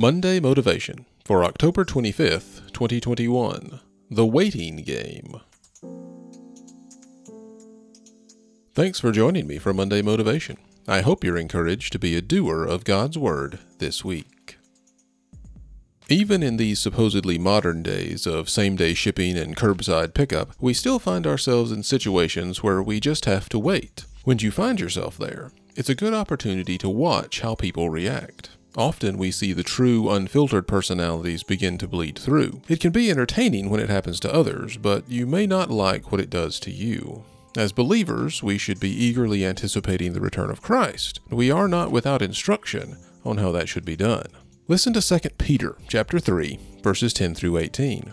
Monday Motivation for October 25th, 2021. The Waiting Game. Thanks for joining me for Monday Motivation. I hope you're encouraged to be a doer of God's Word this week. Even in these supposedly modern days of same day shipping and curbside pickup, we still find ourselves in situations where we just have to wait. When you find yourself there, it's a good opportunity to watch how people react. Often we see the true, unfiltered personalities begin to bleed through. It can be entertaining when it happens to others, but you may not like what it does to you. As believers, we should be eagerly anticipating the return of Christ. We are not without instruction on how that should be done. Listen to 2 Peter chapter 3, verses 10 through 18.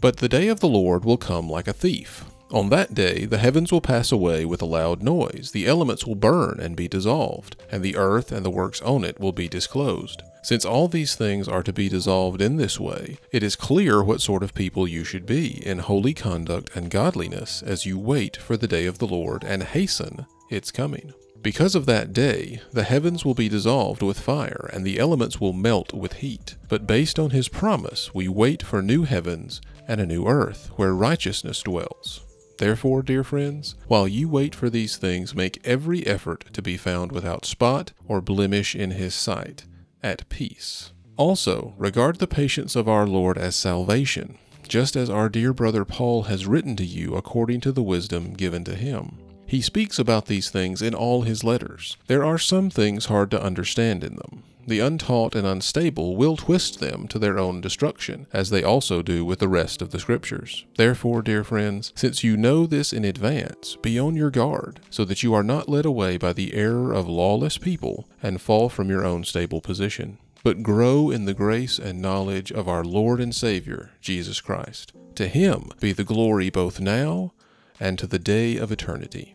But the day of the Lord will come like a thief. On that day the heavens will pass away with a loud noise, the elements will burn and be dissolved, and the earth and the works on it will be disclosed. Since all these things are to be dissolved in this way, it is clear what sort of people you should be in holy conduct and godliness as you wait for the day of the Lord and hasten its coming. Because of that day, the heavens will be dissolved with fire, and the elements will melt with heat. But based on his promise, we wait for new heavens and a new earth, where righteousness dwells. Therefore, dear friends, while you wait for these things, make every effort to be found without spot or blemish in his sight, at peace. Also, regard the patience of our Lord as salvation, just as our dear brother Paul has written to you according to the wisdom given to him. He speaks about these things in all his letters. There are some things hard to understand in them. The untaught and unstable will twist them to their own destruction, as they also do with the rest of the Scriptures. Therefore, dear friends, since you know this in advance, be on your guard, so that you are not led away by the error of lawless people and fall from your own stable position, but grow in the grace and knowledge of our Lord and Savior, Jesus Christ. To him be the glory both now and to the day of eternity.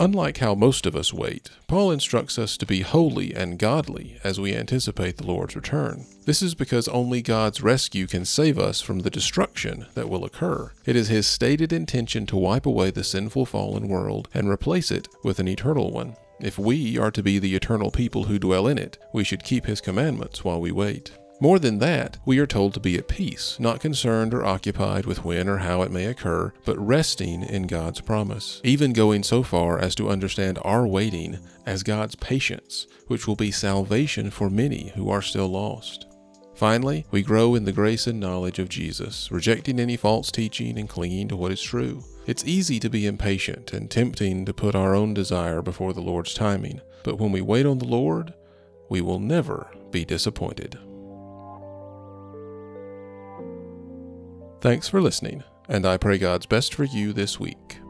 Unlike how most of us wait, Paul instructs us to be holy and godly as we anticipate the Lord's return. This is because only God's rescue can save us from the destruction that will occur. It is his stated intention to wipe away the sinful fallen world and replace it with an eternal one. If we are to be the eternal people who dwell in it, we should keep his commandments while we wait. More than that, we are told to be at peace, not concerned or occupied with when or how it may occur, but resting in God's promise, even going so far as to understand our waiting as God's patience, which will be salvation for many who are still lost. Finally, we grow in the grace and knowledge of Jesus, rejecting any false teaching and clinging to what is true. It's easy to be impatient and tempting to put our own desire before the Lord's timing, but when we wait on the Lord, we will never be disappointed. Thanks for listening, and I pray God's best for you this week.